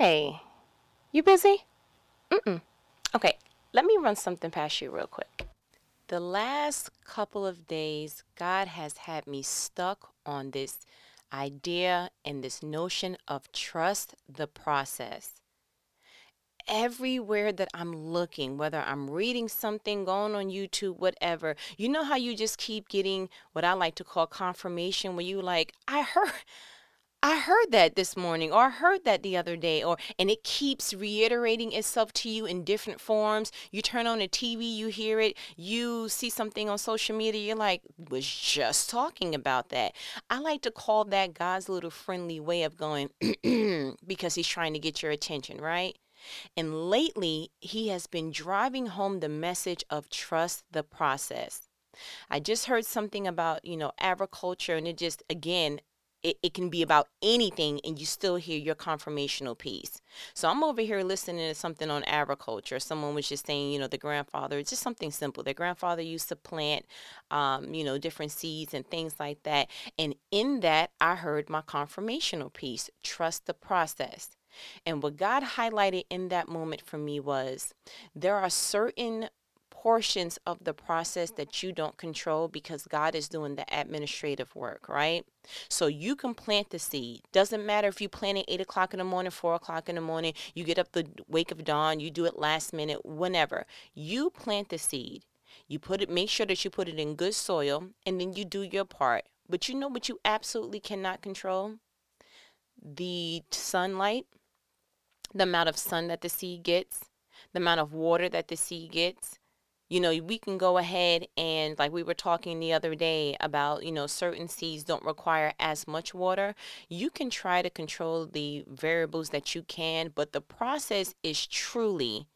Hey, you busy? Mm-mm. Okay, let me run something past you real quick. The last couple of days, God has had me stuck on this idea and this notion of trust the process. Everywhere that I'm looking, whether I'm reading something, going on YouTube, whatever, you know how you just keep getting what I like to call confirmation where you like, I heard I heard that this morning or I heard that the other day or and it keeps reiterating itself to you in different forms. You turn on the TV, you hear it, you see something on social media, you're like, was just talking about that. I like to call that God's little friendly way of going because he's trying to get your attention, right? And lately, he has been driving home the message of trust the process. I just heard something about, you know, agriculture and it just again it, it can be about anything and you still hear your confirmational piece. So I'm over here listening to something on agriculture. Someone was just saying, you know, the grandfather, it's just something simple. Their grandfather used to plant, um, you know, different seeds and things like that. And in that, I heard my confirmational piece trust the process. And what God highlighted in that moment for me was there are certain portions of the process that you don't control because God is doing the administrative work, right? So you can plant the seed. Doesn't matter if you plant it eight o'clock in the morning, four o'clock in the morning, you get up the wake of dawn, you do it last minute, whenever. You plant the seed. You put it, make sure that you put it in good soil, and then you do your part. But you know what you absolutely cannot control? The sunlight, the amount of sun that the seed gets, the amount of water that the seed gets, you know, we can go ahead and, like we were talking the other day about, you know, certain seeds don't require as much water. You can try to control the variables that you can, but the process is truly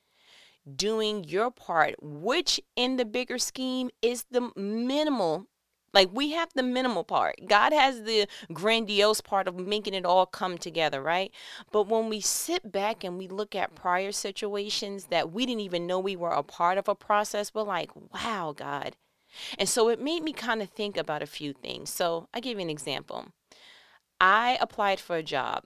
doing your part, which in the bigger scheme is the minimal like we have the minimal part. God has the grandiose part of making it all come together, right? But when we sit back and we look at prior situations that we didn't even know we were a part of a process, we're like, wow, God. And so it made me kind of think about a few things. So I give you an example. I applied for a job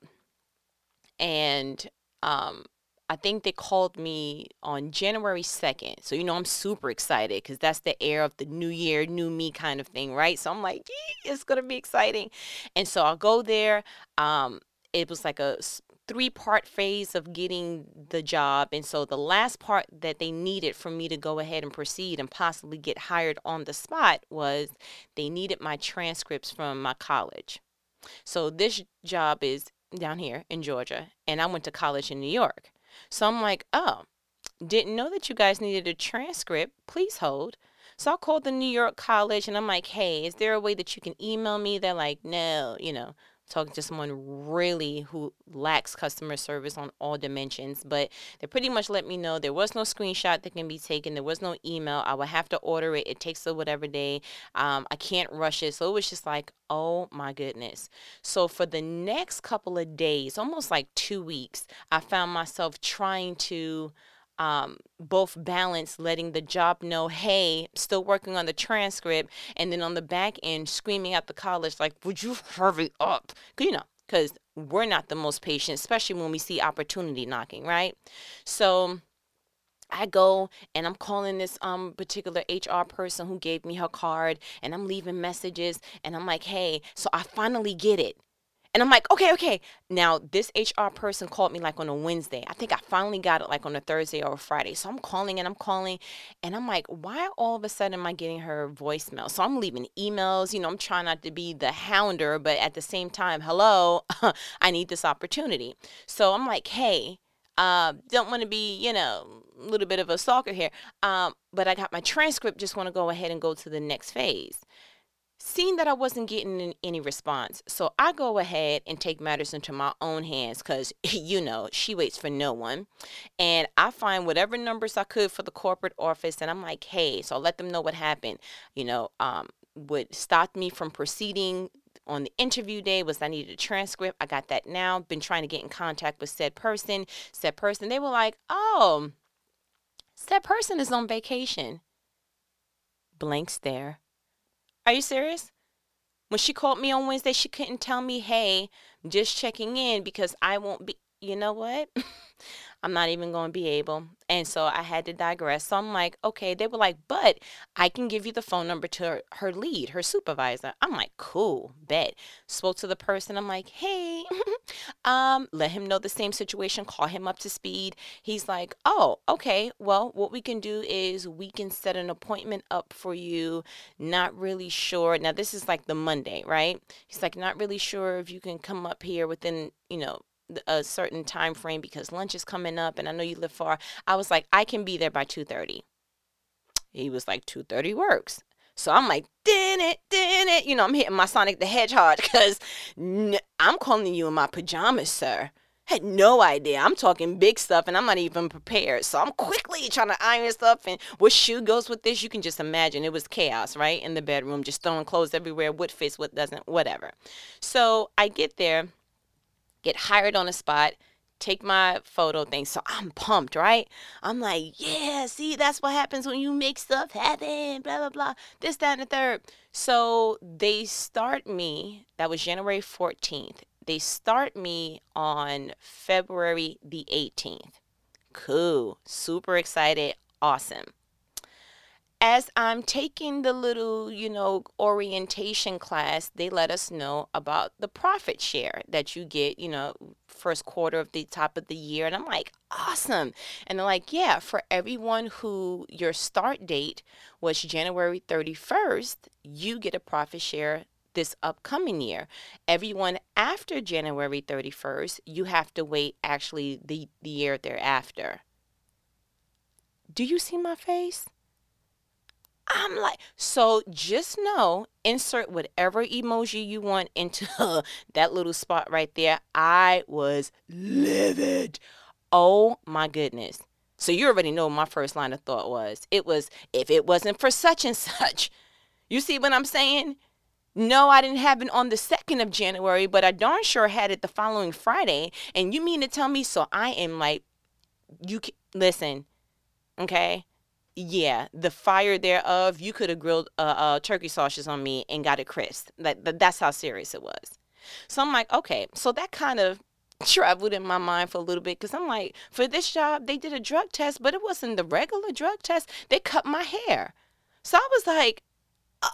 and um, I think they called me on January 2nd. So, you know, I'm super excited because that's the air of the new year, new me kind of thing, right? So I'm like, it's going to be exciting. And so I'll go there. Um, it was like a three part phase of getting the job. And so the last part that they needed for me to go ahead and proceed and possibly get hired on the spot was they needed my transcripts from my college. So this job is down here in Georgia, and I went to college in New York. So I'm like, oh, didn't know that you guys needed a transcript. Please hold. So I called the New York College and I'm like, hey, is there a way that you can email me? They're like, no, you know, talking to someone really who lacks customer service on all dimensions. But they pretty much let me know there was no screenshot that can be taken. There was no email. I would have to order it. It takes a whatever day. Um, I can't rush it. So it was just like, oh my goodness. So for the next couple of days, almost like two weeks, I found myself trying to um, both balance letting the job know, hey, still working on the transcript, and then on the back end screaming at the college, like, would you hurry up? You know, because we're not the most patient, especially when we see opportunity knocking, right? So I go and I'm calling this um particular HR person who gave me her card and I'm leaving messages and I'm like, "Hey, so I finally get it. And I'm like, okay, okay. Now, this HR person called me like on a Wednesday. I think I finally got it like on a Thursday or a Friday. So I'm calling and I'm calling. And I'm like, why all of a sudden am I getting her voicemail? So I'm leaving emails. You know, I'm trying not to be the hounder, but at the same time, hello, I need this opportunity. So I'm like, hey, uh, don't want to be, you know, a little bit of a stalker here. Um, but I got my transcript, just want to go ahead and go to the next phase seeing that I wasn't getting any response, so I go ahead and take matters into my own hands because, you know, she waits for no one. And I find whatever numbers I could for the corporate office, and I'm like, hey, so I'll let them know what happened. You know, um, what stopped me from proceeding on the interview day was I needed a transcript. I got that now. Been trying to get in contact with said person. Said person, they were like, oh, said person is on vacation. Blank stare are you serious? When she called me on Wednesday, she couldn't tell me, hey, just checking in because I won't be. you know what? I'm not even going to be able. And so I had to digress. So I'm like, okay. They were like, but I can give you the phone number to her, lead, her supervisor. I'm like, cool, bet. Spoke to the person. I'm like, hey, um, let him know the same situation, call him up to speed. He's like, oh, okay. Well, what we can do is we can set an appointment up for you. Not really sure. Now, this is like the Monday, right? He's like, not really sure if you can come up here within, you know, a certain time frame because lunch is coming up and I know you live far. I was like, I can be there by 2:30. He was like 2:30 works. So I'm like, din it, din it. You know, I'm hitting my Sonic the Hedgehog because I'm calling you in my pajamas, sir. Had no idea. I'm talking big stuff and I'm not even prepared. So I'm quickly trying to iron stuff and what shoe goes with this. You can just imagine it was chaos, right? In the bedroom, just throwing clothes everywhere, what fits, what doesn't, whatever. So I get there get hired on the spot, take my photo thing. So I'm pumped, right? I'm like, yeah, see, that's what happens when you make stuff happen, blah, blah, blah, this, that, and the third. So they start me, that was January 14th. They start me on February the 18th. Cool. Super excited. Awesome as I'm taking the little, you know, orientation class, they let us know about the profit share that you get, you know, first quarter of the top of the year. And I'm like, awesome. And they're like, yeah, for everyone who your start date was January 31st, you get a profit share this upcoming year. Everyone after January 31st, you have to wait actually the, the year thereafter. Do you see my face? I'm like, so just know, insert whatever emoji you want into that little spot right there. I was livid. Oh my goodness. So you already know my first line of thought was. It was, if it wasn't for such and such. You see what I'm saying? No, I didn't have it on the 2nd of January, but I darn sure had it the following Friday. And you mean to tell me, so I am like, you can, listen, okay? Yeah, the fire thereof, you could have grilled uh, uh, turkey sausages on me and got it crisp. That, that that's how serious it was. So I'm like, okay, so that kind of traveled in my mind for a little bit because I'm like, for this job, they did a drug test, but it wasn't the regular drug test. They cut my hair. So I was like, uh,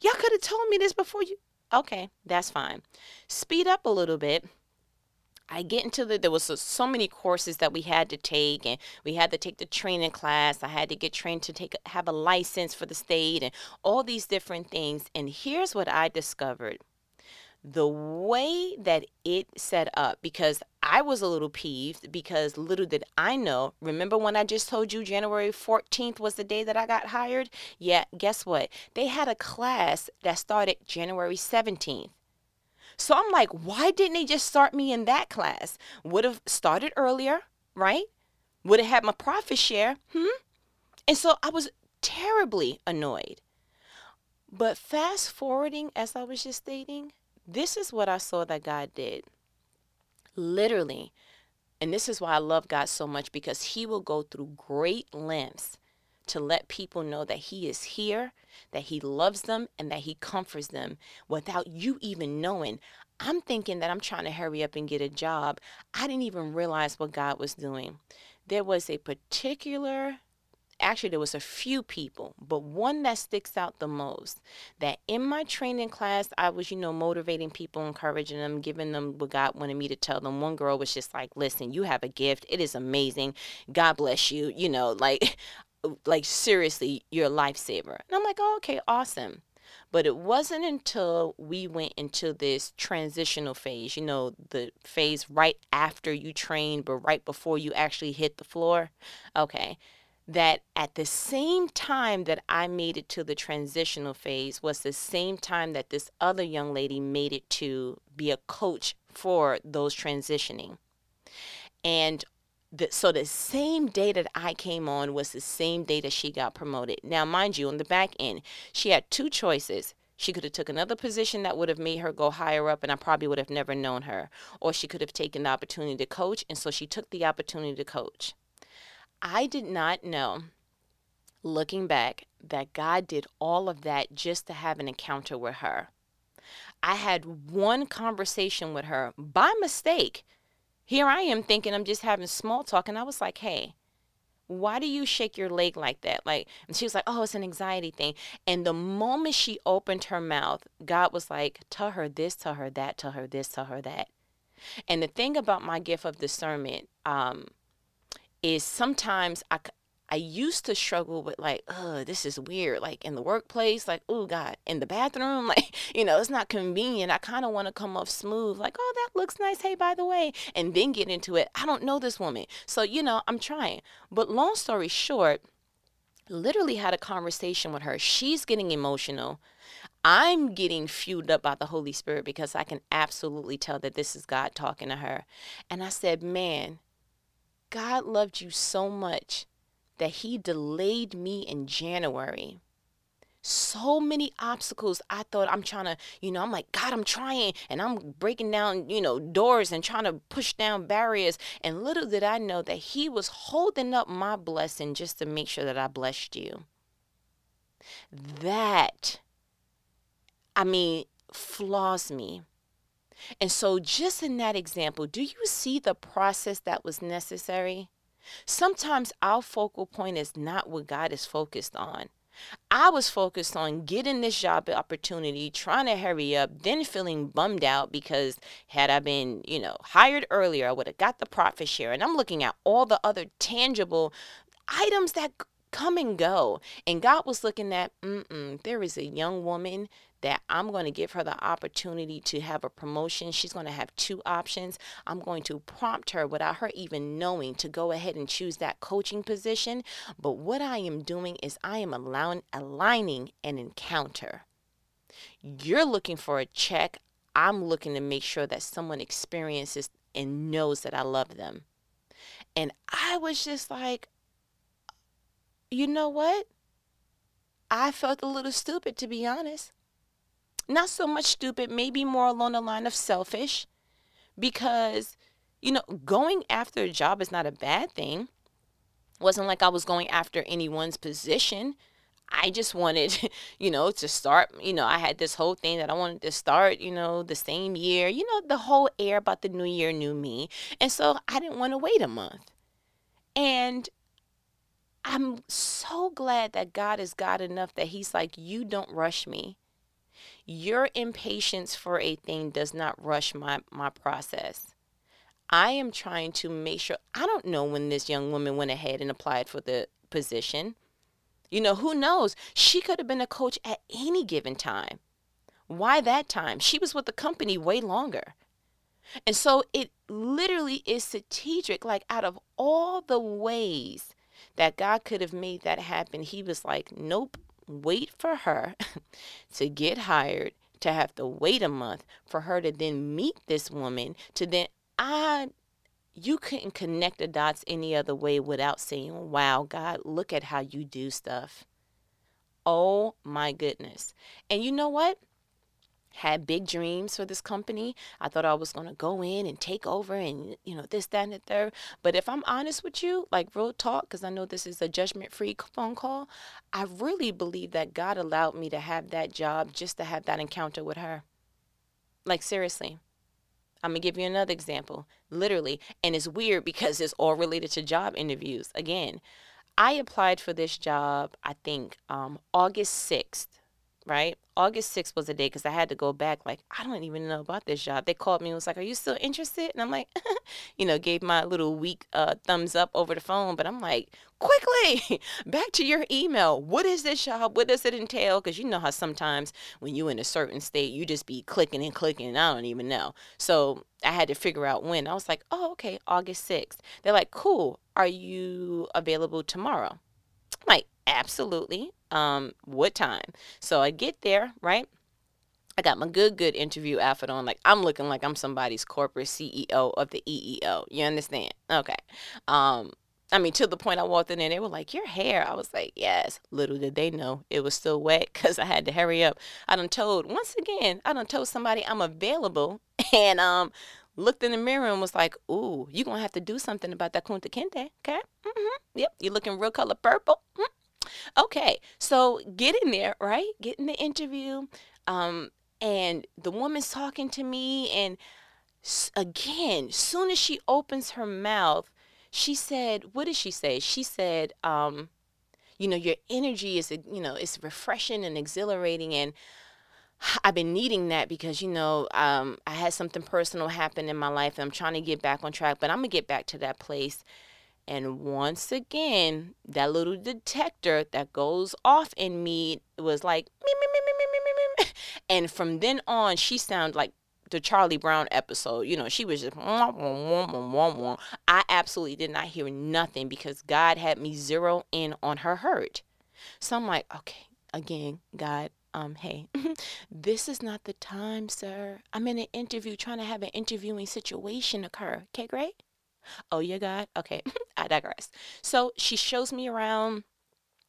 y'all could have told me this before you. Okay, that's fine. Speed up a little bit. I get into the there was so, so, many courses that we had to take and we had to take the training class. I had to get trained to take have a license for the state and all these different things. And here's what I discovered. The way that it set up because I was a little peeved because little did I know. Remember when I just told you January 14th was the day that I got hired? Yeah, guess what? They had a class that started January 17th. So I'm like, why didn't they just start me in that class? Would have started earlier, right? Would have had my profit share. Hmm? And so I was terribly annoyed. But fast forwarding, as I was just stating, this is what I saw that God did. Literally, and this is why I love God so much because He will go through great lengths to let people know that He is here, that He loves them, and that He comforts them without you even knowing. I'm thinking that I'm trying to hurry up and get a job. I didn't even realize what God was doing. There was a particular actually there was a few people but one that sticks out the most that in my training class i was you know motivating people encouraging them giving them what god wanted me to tell them one girl was just like listen you have a gift it is amazing god bless you you know like like seriously, you're a lifesaver. And I'm like, oh, okay, awesome. But it wasn't until we went into this transitional phase, you know, the phase right after you train, but right before you actually hit the floor. Okay. That at the same time that I made it to the transitional phase was the same time that this other young lady made it to be a coach for those transitioning. And the, so the same day that I came on was the same day that she got promoted. Now, mind you, on the back end, she had two choices. She could have took another position that would have made her go higher up, and I probably would have never known her. Or she could have taken the opportunity to coach, and so she took the opportunity to coach. I did not know, looking back, that God did all of that just to have an encounter with her. I had one conversation with her by mistake Here I am thinking I'm just having small talk. And I was like, hey, why do you shake your leg like that? Like, and she was like, oh, it's an anxiety thing. And the moment she opened her mouth, God was like, tell her this, tell her that, tell her this, tell her that. And the thing about my gift of discernment um, is sometimes I, I used to struggle with like, oh, this is weird. Like in the workplace, like, oh God, in the bathroom, like, you know, it's not convenient. I kind of want to come off smooth, like, oh, that looks nice. Hey, by the way, and then get into it. I don't know this woman. So, you know, I'm trying. But long story short, literally had a conversation with her. She's getting emotional. I'm getting fueled up by the Holy Spirit because I can absolutely tell that this is God talking to her. And I said, man, God loved you so much that He delayed me in January. So many obstacles. I thought I'm trying to, you know, I'm like, God, I'm trying and I'm breaking down, you know, doors and trying to push down barriers. And little did I know that He was holding up my blessing just to make sure that I blessed you. That I mean, flaws me. And so, just in that example, do you see the process that was necessary? Sometimes our focal point is not what God is focused on. I was focused on getting this job opportunity, trying to hurry up, then feeling bummed out because had I been, you know, hired earlier, I would have got the profit share. And I'm looking at all the other tangible items that come and go. And God was looking at, mm there is a young woman that I'm going to give her the opportunity to have a promotion. She's going to have two options. I'm going to prompt her without her even knowing to go ahead and choose that coaching position. But what I am doing is I am allowing aligning an encounter. You're looking for a check. I'm looking to make sure that someone experiences and knows that I love them. And I was just like, you know what? I felt a little stupid, to be honest not so much stupid, maybe more along the line of selfish, because, you know, going after a job is not a bad thing. Wasn't like I was going after anyone's position. I just wanted, you know, to start, you know, I had this whole thing that I wanted to start, you know, the same year, you know, the whole air about the new year, new me. And so I didn't want to wait a month. And I'm so glad that God is God enough that He's like, you don't rush me. Your impatience for a thing does not rush my, my process. I am trying to make sure, I don't know when this young woman went ahead and applied for the position. You know, who knows? She could have been a coach at any given time. Why that time? She was with the company way longer. And so it literally is strategic. Like, out of all the ways that God could have made that happen, He was like, nope, wait for her to get hired, to have to wait a month for her to then meet this woman, to then I you couldn't connect the dots any other way without saying, Wow, God, look at how you do stuff. Oh my goodness. And you know what? Had big dreams for this company. I thought I was going to go in and take over and, you know, this, that, and the third. But if I'm honest with you, like real talk, because I know this is a judgment free phone call, I really believe that God allowed me to have that job just to have that encounter with her. Like, seriously. I'm to give you another example, literally. And it's weird because it's all related to job interviews. Again, I applied for this job, I think, um, August 6th right? August 6th was the day because I had to go back. Like, I don't even know about this job. They called me and was like, Are you still interested? And I'm like, You know, gave my little weak uh, thumbs up over the phone. But I'm like, Quickly, back to your email. What is this job? What does it entail? Because you know how sometimes when you in a certain state, you just be clicking and clicking, and I don't even know. So I had to figure out when. I was like, Oh, okay, August 6th. They're like, Cool. Are you available tomorrow? I'm like, Absolutely. Um, what time? So I get there, right? I got my good, good interview outfit on. Like I'm looking like I'm somebody's corporate CEO of the EEO. You understand? Okay. Um, I mean, to the point I walked in and they were like, "Your hair." I was like, "Yes." Little did they know it was still wet because I had to hurry up. I done told once again. I done told somebody I'm available, and um, looked in the mirror and was like, "Ooh, you're gonna have to do something about that kunta kinte." Okay. Mm-hmm. Yep. You're looking real color purple. Mm-hmm. Okay, so get in there, right? Get in the interview. Um, and the woman's talking to me, and S- again, soon as she opens her mouth, she said, what did she say? She said, um, you know, your energy is, you know, it's refreshing and exhilarating. And I've been needing that because, you know, um, I had something personal happen in my life and I'm trying to get back on track, but I'm going to get back to that place. And once again, that little detector that goes off in me was like, me, me, me, me, me, me, me, me. and from then on, she sounded like the Charlie Brown episode. You know, she was just, wah, wah, wah, wah, I absolutely did not hear nothing because God had me zero in on her hurt. So I'm like, okay, again, God, um, hey, this is not the time, sir. I'm in an interview trying to have an interviewing situation occur. Okay, great. Oh, you God? okay. I digress. So she shows me around.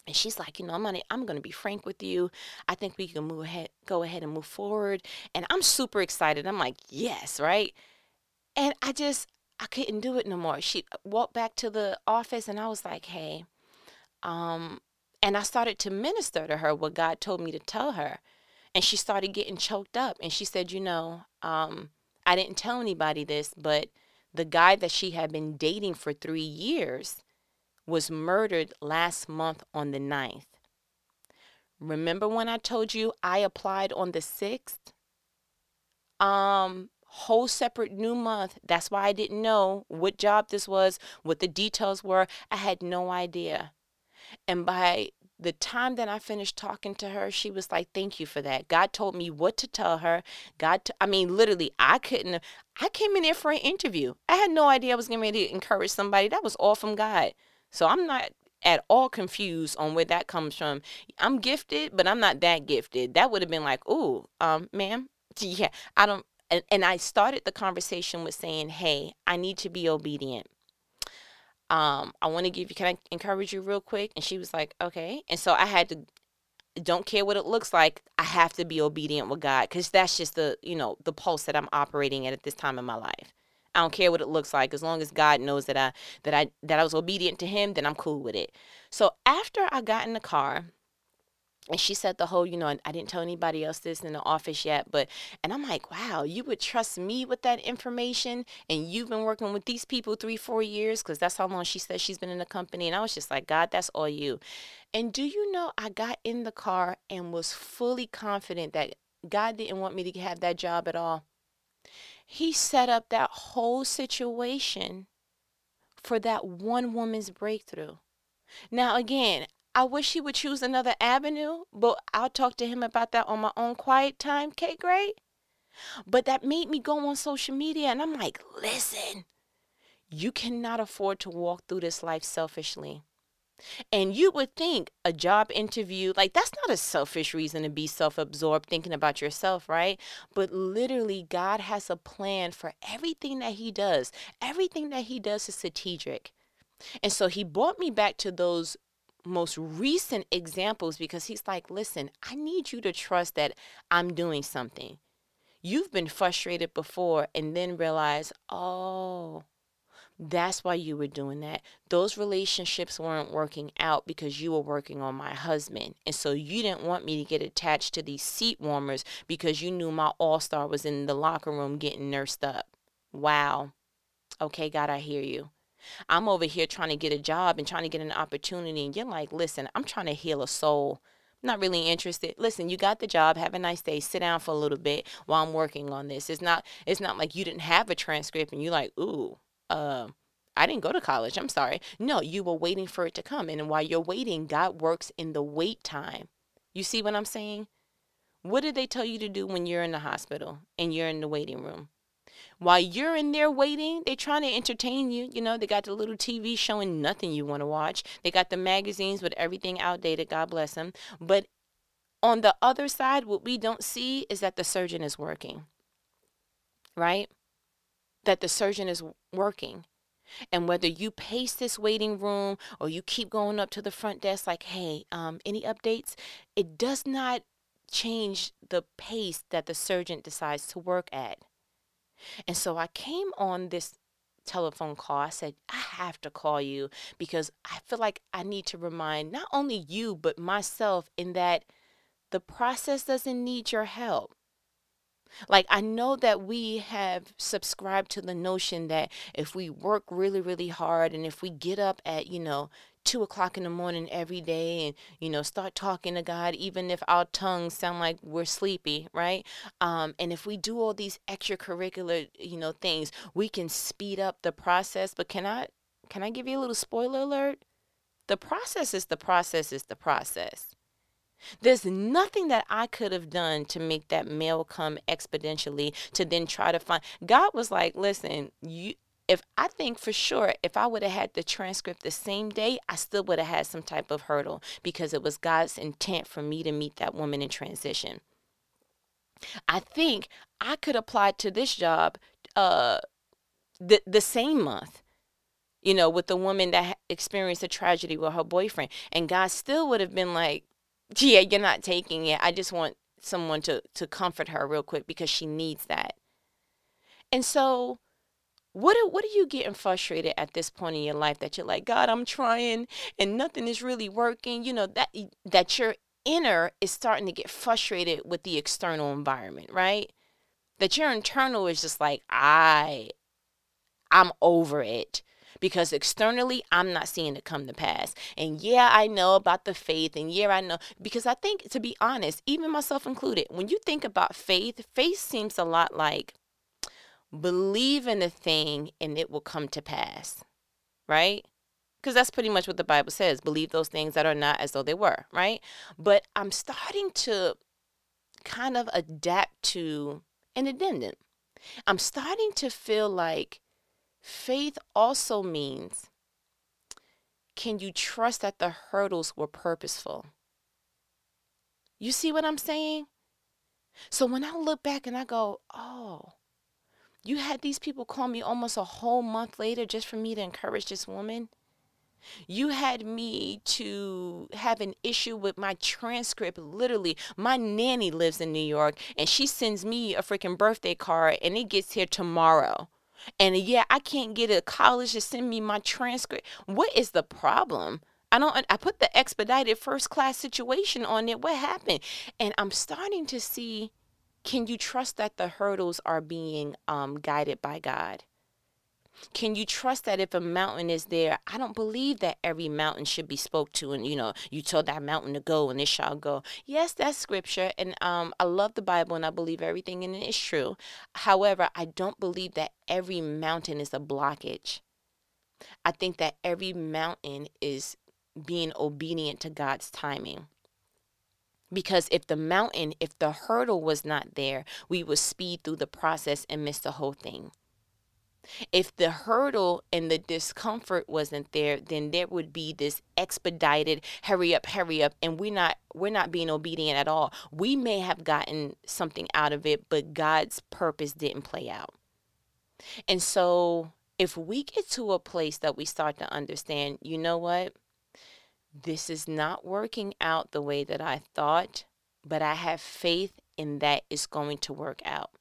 And she's like, you know, I'm gonna, I'm gonna be frank with you. I think we can move ahead, go ahead and move forward. And I'm super excited. I'm like, yes, right. And I just, I couldn't do it no more. She walked back to the office, and I was like, hey, um, and I started to minister to her what God told me to tell her. And she started getting choked up. And she said, You know, um, I didn't tell anybody this, but the guy that she had been dating for three years was murdered last month on the 9th. Remember when I told you I applied on the 6th? Um, whole separate new month. That's why I didn't know what job this was, what the details were. I had no idea. And by the time that I finished talking to her, she was like, Thank you for that. God told me what to tell her. God, t- I mean, literally, I couldn't, I came in there for an interview. I had no idea I was ready to encourage somebody. That was all from God. So I'm not at all confused on where that comes from. I'm gifted, but I'm not that gifted. That would have been like, Ooh, um, ma'am, yeah, I don't, and, and I started the conversation with saying, Hey, I need to be obedient um, I want to give you, can I encourage you real quick? And she was like, okay. And so I had to, don't care what it looks like. I have to be obedient with God because that's just the, you know, the pulse that I'm operating at at this time in my life. I don't care what it looks like as long as God knows that I that I that I was obedient to him, then I'm cool with it. So after I got in the car, and she said the whole, you know, I didn't tell anybody else this in the office yet, but, and I'm like, wow, you would trust me with that information, and you've been working with these people three, four years, because that's how long she said she's been in the company. And I was just like, God, that's all you. And do you know, I got in the car and was fully confident that God didn't want me to have that job at all. He set up that whole situation for that one woman's breakthrough. Now, again, I wish he would choose another avenue, but I'll talk to him about that on my own quiet time, Kate Gray. But that made me go on social media and I'm like, listen, you cannot afford to walk through this life selfishly. And you would think a job interview, like that's not a selfish reason to be self absorbed thinking about yourself, right? But literally, God has a plan for everything that He does. Everything that He does is strategic. And so He brought me back to those most recent examples because he's like, listen, I need you to trust that I'm doing something. You've been frustrated before and then realize, oh, that's why you were doing that. Those relationships weren't working out because you were working on my husband. And so you didn't want me to get attached to these seat warmers because you knew my all star was in the locker room getting nursed up. Wow. Okay, God, I hear you. I'm over here trying to get a job and trying to get an opportunity. And you're like, listen, I'm trying to heal a soul. I'm not really interested. Listen, you got the job. Have a nice day. Sit down for a little bit while I'm working on this. It's not it's not like you didn't have a transcript and you're like, ooh, uh, I didn't go to college. I'm sorry. No, you were waiting for it to come. And while you're waiting, God works in the wait time. You see what I'm saying? What did they tell you to do when you're in the hospital and you're in the waiting room? While you're in there waiting, they're trying to entertain you. You know, they got the little TV showing nothing you want to watch. They got the magazines with everything outdated. God bless them. But on the other side, what we don't see is that the surgeon is working, right? That the surgeon is working. And whether you pace this waiting room or you keep going up to the front desk like, hey, um, any updates? It does not change the pace that the surgeon decides to work at. And so I came on this telephone call. I said, I have to call you because I feel like I need to remind not only you, but myself in that the process doesn't need your help. Like, I know that we have subscribed to the notion that if we work really, really hard and if we get up at, you know, two o'clock in the morning every day and, you know, start talking to God, even if our tongues sound like we're sleepy, right? Um, and if we do all these extracurricular, you know, things, we can speed up the process. But can I, can I give you a little spoiler alert? The process is the process is the process. There's nothing that I could have done to make that mail come exponentially to then try to find. God was like, listen, you if I think for sure if I would have had the transcript the same day, I still would have had some type of hurdle because it was God's intent for me to meet that woman in transition. I think I could apply to this job uh the the same month you know, with the woman that experienced a tragedy with her boyfriend. And God still would have been like, yeah, you're not taking it. I just want someone to to comfort her real quick because she needs that. And so what are, what are you getting frustrated at this point in your life that you're like, God, I'm trying and nothing is really working, you know, that that your inner is starting to get frustrated with the external environment, right? That your internal is just like, I I'm over it because externally I'm not seeing it come to pass. And yeah, I know about the faith, and yeah, I know because I think, to be honest, even myself included, when you think about faith, faith seems a lot like believe in a thing and it will come to pass, right? Because that's pretty much what the Bible says believe those things that are not as though they were, right? But I'm starting to kind of adapt to an addendum. I'm starting to feel like Faith also means can you trust that the hurdles were purposeful? You see what I'm saying? So when I look back and I go, oh, you had these people call me almost a whole month later just for me to encourage this woman. You had me to have an issue with my transcript. Literally, my nanny lives in New York and she sends me a freaking birthday card and it gets here tomorrow. And yeah, I can't get a college to send me my transcript. What is the problem? I don't I put the expedited first class situation on it. What happened? And I'm starting to see can you trust that the hurdles are being um, guided by God? Can you trust that if a mountain is there? I don't believe that every mountain should be spoke to and you know, you told that mountain to go and it shall go. Yes, that's scripture and um I love the Bible and I believe everything in it is true. However, I don't believe that every mountain is a blockage. I think that every mountain is being obedient to God's timing. Because if the mountain, if the hurdle was not there, we would speed through the process and miss the whole thing. If the hurdle and the discomfort wasn't there, then there would be this expedited hurry up, hurry up, and we're not we're not being obedient at all. We may have gotten something out of it, but God's purpose didn't play out. And so if we get to a place that we start to understand, you know what? This is not working out the way that I thought, but I have faith in that it's going to work out.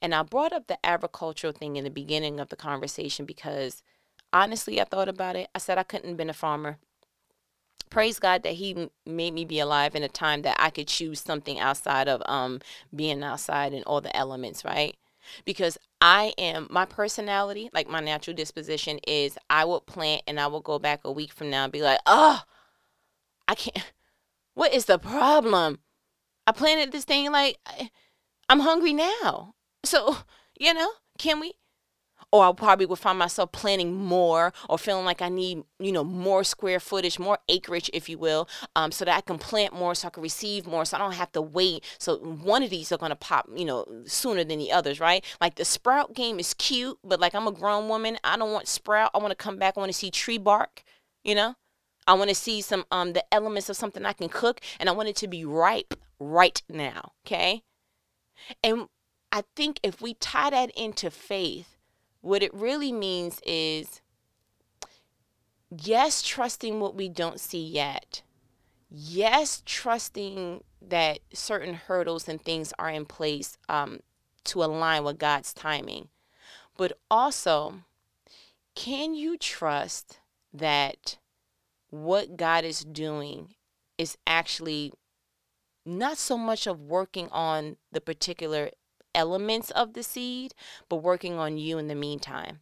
And I brought up the agricultural thing in the beginning of the conversation because honestly, I thought about it. I said I couldn't have been a farmer. Praise God that He made me be alive in a time that I could choose something outside of um being outside and all the elements, right? Because I am my personality, like my natural disposition is I will plant and I will go back a week from now and be like, oh, I can't. What is the problem? I planted this thing like I'm hungry now. So, you know, can we? Or I probably would find myself planning more or feeling like I need, you know, more square footage, more acreage, if you will, um, so that I can plant more, so I can receive more, so I don't have to wait. So one of these are gonna pop, you know, sooner than the others, right? Like the sprout game is cute, but like I'm a grown woman, I don't want sprout. I want to come back. I want to see tree bark, you know. I want to see some um the elements of something I can cook, and I want it to be ripe right now. Okay. And I think if we tie that into faith, what it really means is yes, trusting what we don't see yet. Yes, trusting that certain hurdles and things are in place um, to align with God's timing. But also, can you trust that what God is doing is actually not so much of working on the particular elements of the seed, but working on you in the meantime.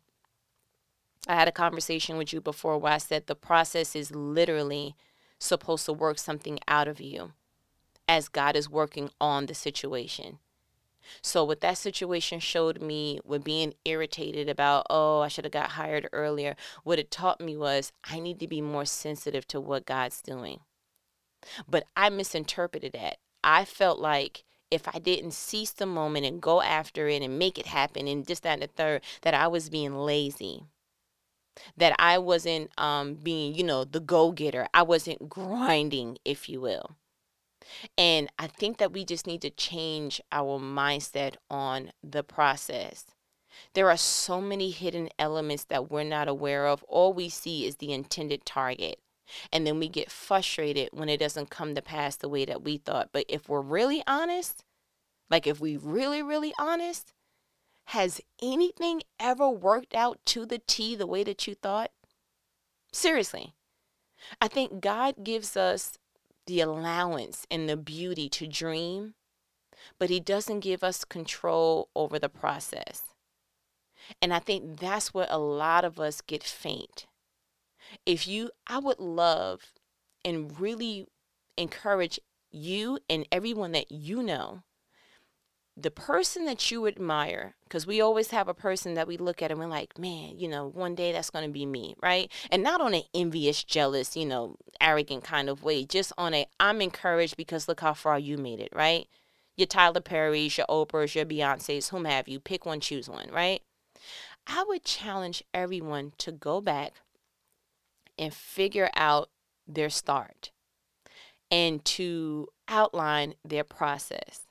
I had a conversation with you before where I said the process is literally supposed to work something out of you as God is working on the situation. So what that situation showed me with being irritated about, oh, I should have got hired earlier, what it taught me was I need to be more sensitive to what God's doing. But I misinterpreted that. I felt like if I didn't seize the moment and go after it and make it happen and just that and the third, that I was being lazy. That I wasn't um, being, you know, the go getter. I wasn't grinding, if you will. And I think that we just need to change our mindset on the process. There are so many hidden elements that we're not aware of. All we see is the intended target. And then we get frustrated when it doesn't come to pass the way that we thought. But if we're really honest, like if we really, really honest, has anything ever worked out to the T the way that you thought? Seriously. I think God gives us the allowance and the beauty to dream, but He doesn't give us control over the process. And I think that's where a lot of us get faint. If you, I would love and really encourage you and everyone that you know the person that you admire, because we always have a person that we look at and we're like, man, you know, one day that's going to be me, right? And not on an envious, jealous, you know, arrogant kind of way, just on a, I'm encouraged because look how far you made it, right? Your Tyler Perry's, your Oprah's, your Beyonce's, whom have you, pick one, choose one, right? I would challenge everyone to go back and figure out their start and to outline their process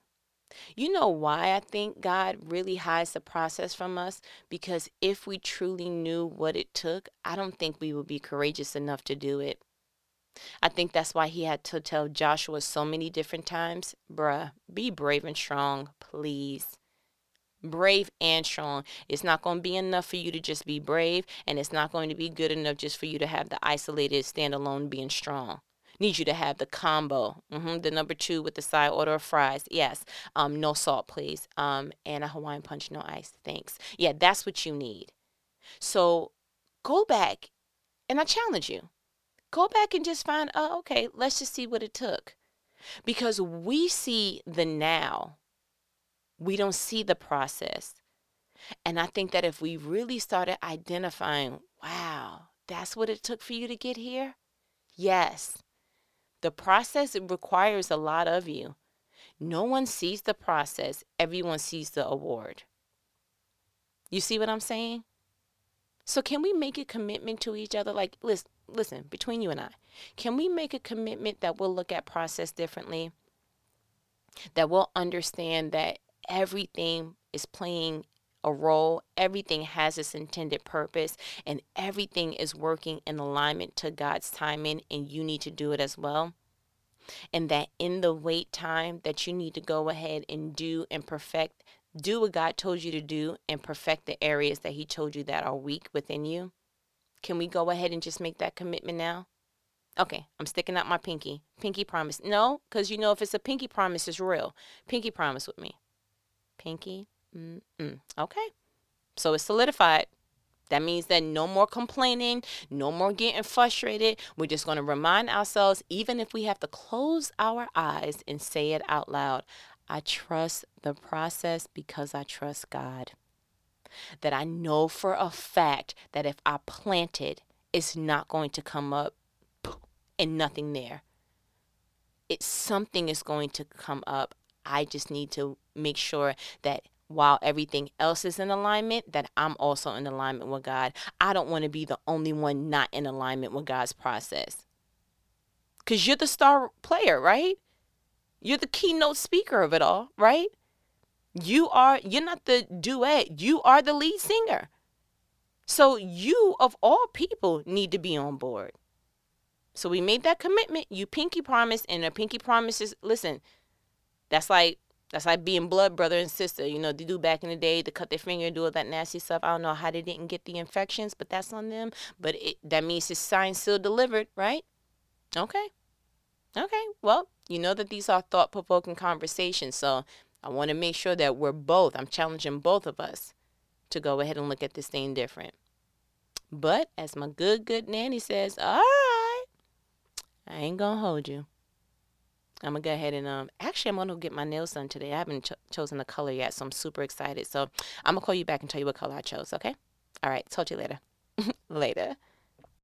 you know why I think God really hides the process from us? Because if we truly knew what it took, I don't think we would be courageous enough to do it. I think that's why he had to tell Joshua so many different times, bruh, be brave and strong, please. Brave and strong. It's not going to be enough for you to just be brave, and it's not going to be good enough just for you to have the isolated, standalone being strong need you to have the combo. Mm-hmm, the number two with the side order of fries. Yes. Um, no salt, please. Um, and a Hawaiian punch, no ice. Thanks. Yeah, that's what you need. So go back, and I challenge you. Go back and just find, oh, okay, let's just see what it took. Because we see the now, we don't see the process. And I think that if we really started identifying, wow, that's what it took for you to get here, yes, the process requires a lot of you. No one sees the process, everyone sees the award. You see what I'm saying? So, can we make a commitment to each other? Like, listen, listen, between you and I, can we make a commitment that we'll look at process differently? That we'll understand that everything is playing a role, everything has its intended purpose, and everything is working in alignment to God's timing, and you need to do it as well. And that in the wait time that you need to go ahead and do and perfect, do what God told you to do and perfect the areas that He told you that are weak within you. Can we go ahead and just make that commitment now? Okay, I'm sticking out my pinky. Pinky promise. No, because you know if it's a pinky promise, it's real. Pinky promise with me. Pinky Mm-mm. Okay. So it's solidified. That means that no more complaining, no more getting frustrated. We're just going to remind ourselves, even if we have to close our eyes and say it out loud I trust the process because I trust God. That I know for a fact that if I plant it, it's not going to come up and nothing there. It's something is going to come up. I just need to make sure that while everything else is in alignment, that I'm also in alignment with God. I don't want to be the only one not in alignment with God's process. Because you're the star player, right? You're the keynote speaker of it all, right? You are, you're not the duet, you are the lead singer. So you, of all people, need to be on board. So we made that commitment. You pinky promise, and a pinky promise is listen, that's like that's like being blood brother and sister. You know, they do back in the day to cut their finger and do all that nasty stuff. I don't know how they didn't get the infections, but that's on them. But it, that means it's signed, still delivered, right? Okay. Okay. Well, you know that these are thought provoking conversations. So I want to make sure that we're both, I'm challenging both of us to go ahead and look at this thing different. But as my good, good nanny says, all right, I ain't going to hold you. I'm gonna go ahead and um actually I'm gonna get my nails done today. I haven't ch- chosen the color yet, so I'm super excited. So I'm gonna call you back and tell you what color I chose. Okay? All right. Talk to you later. later.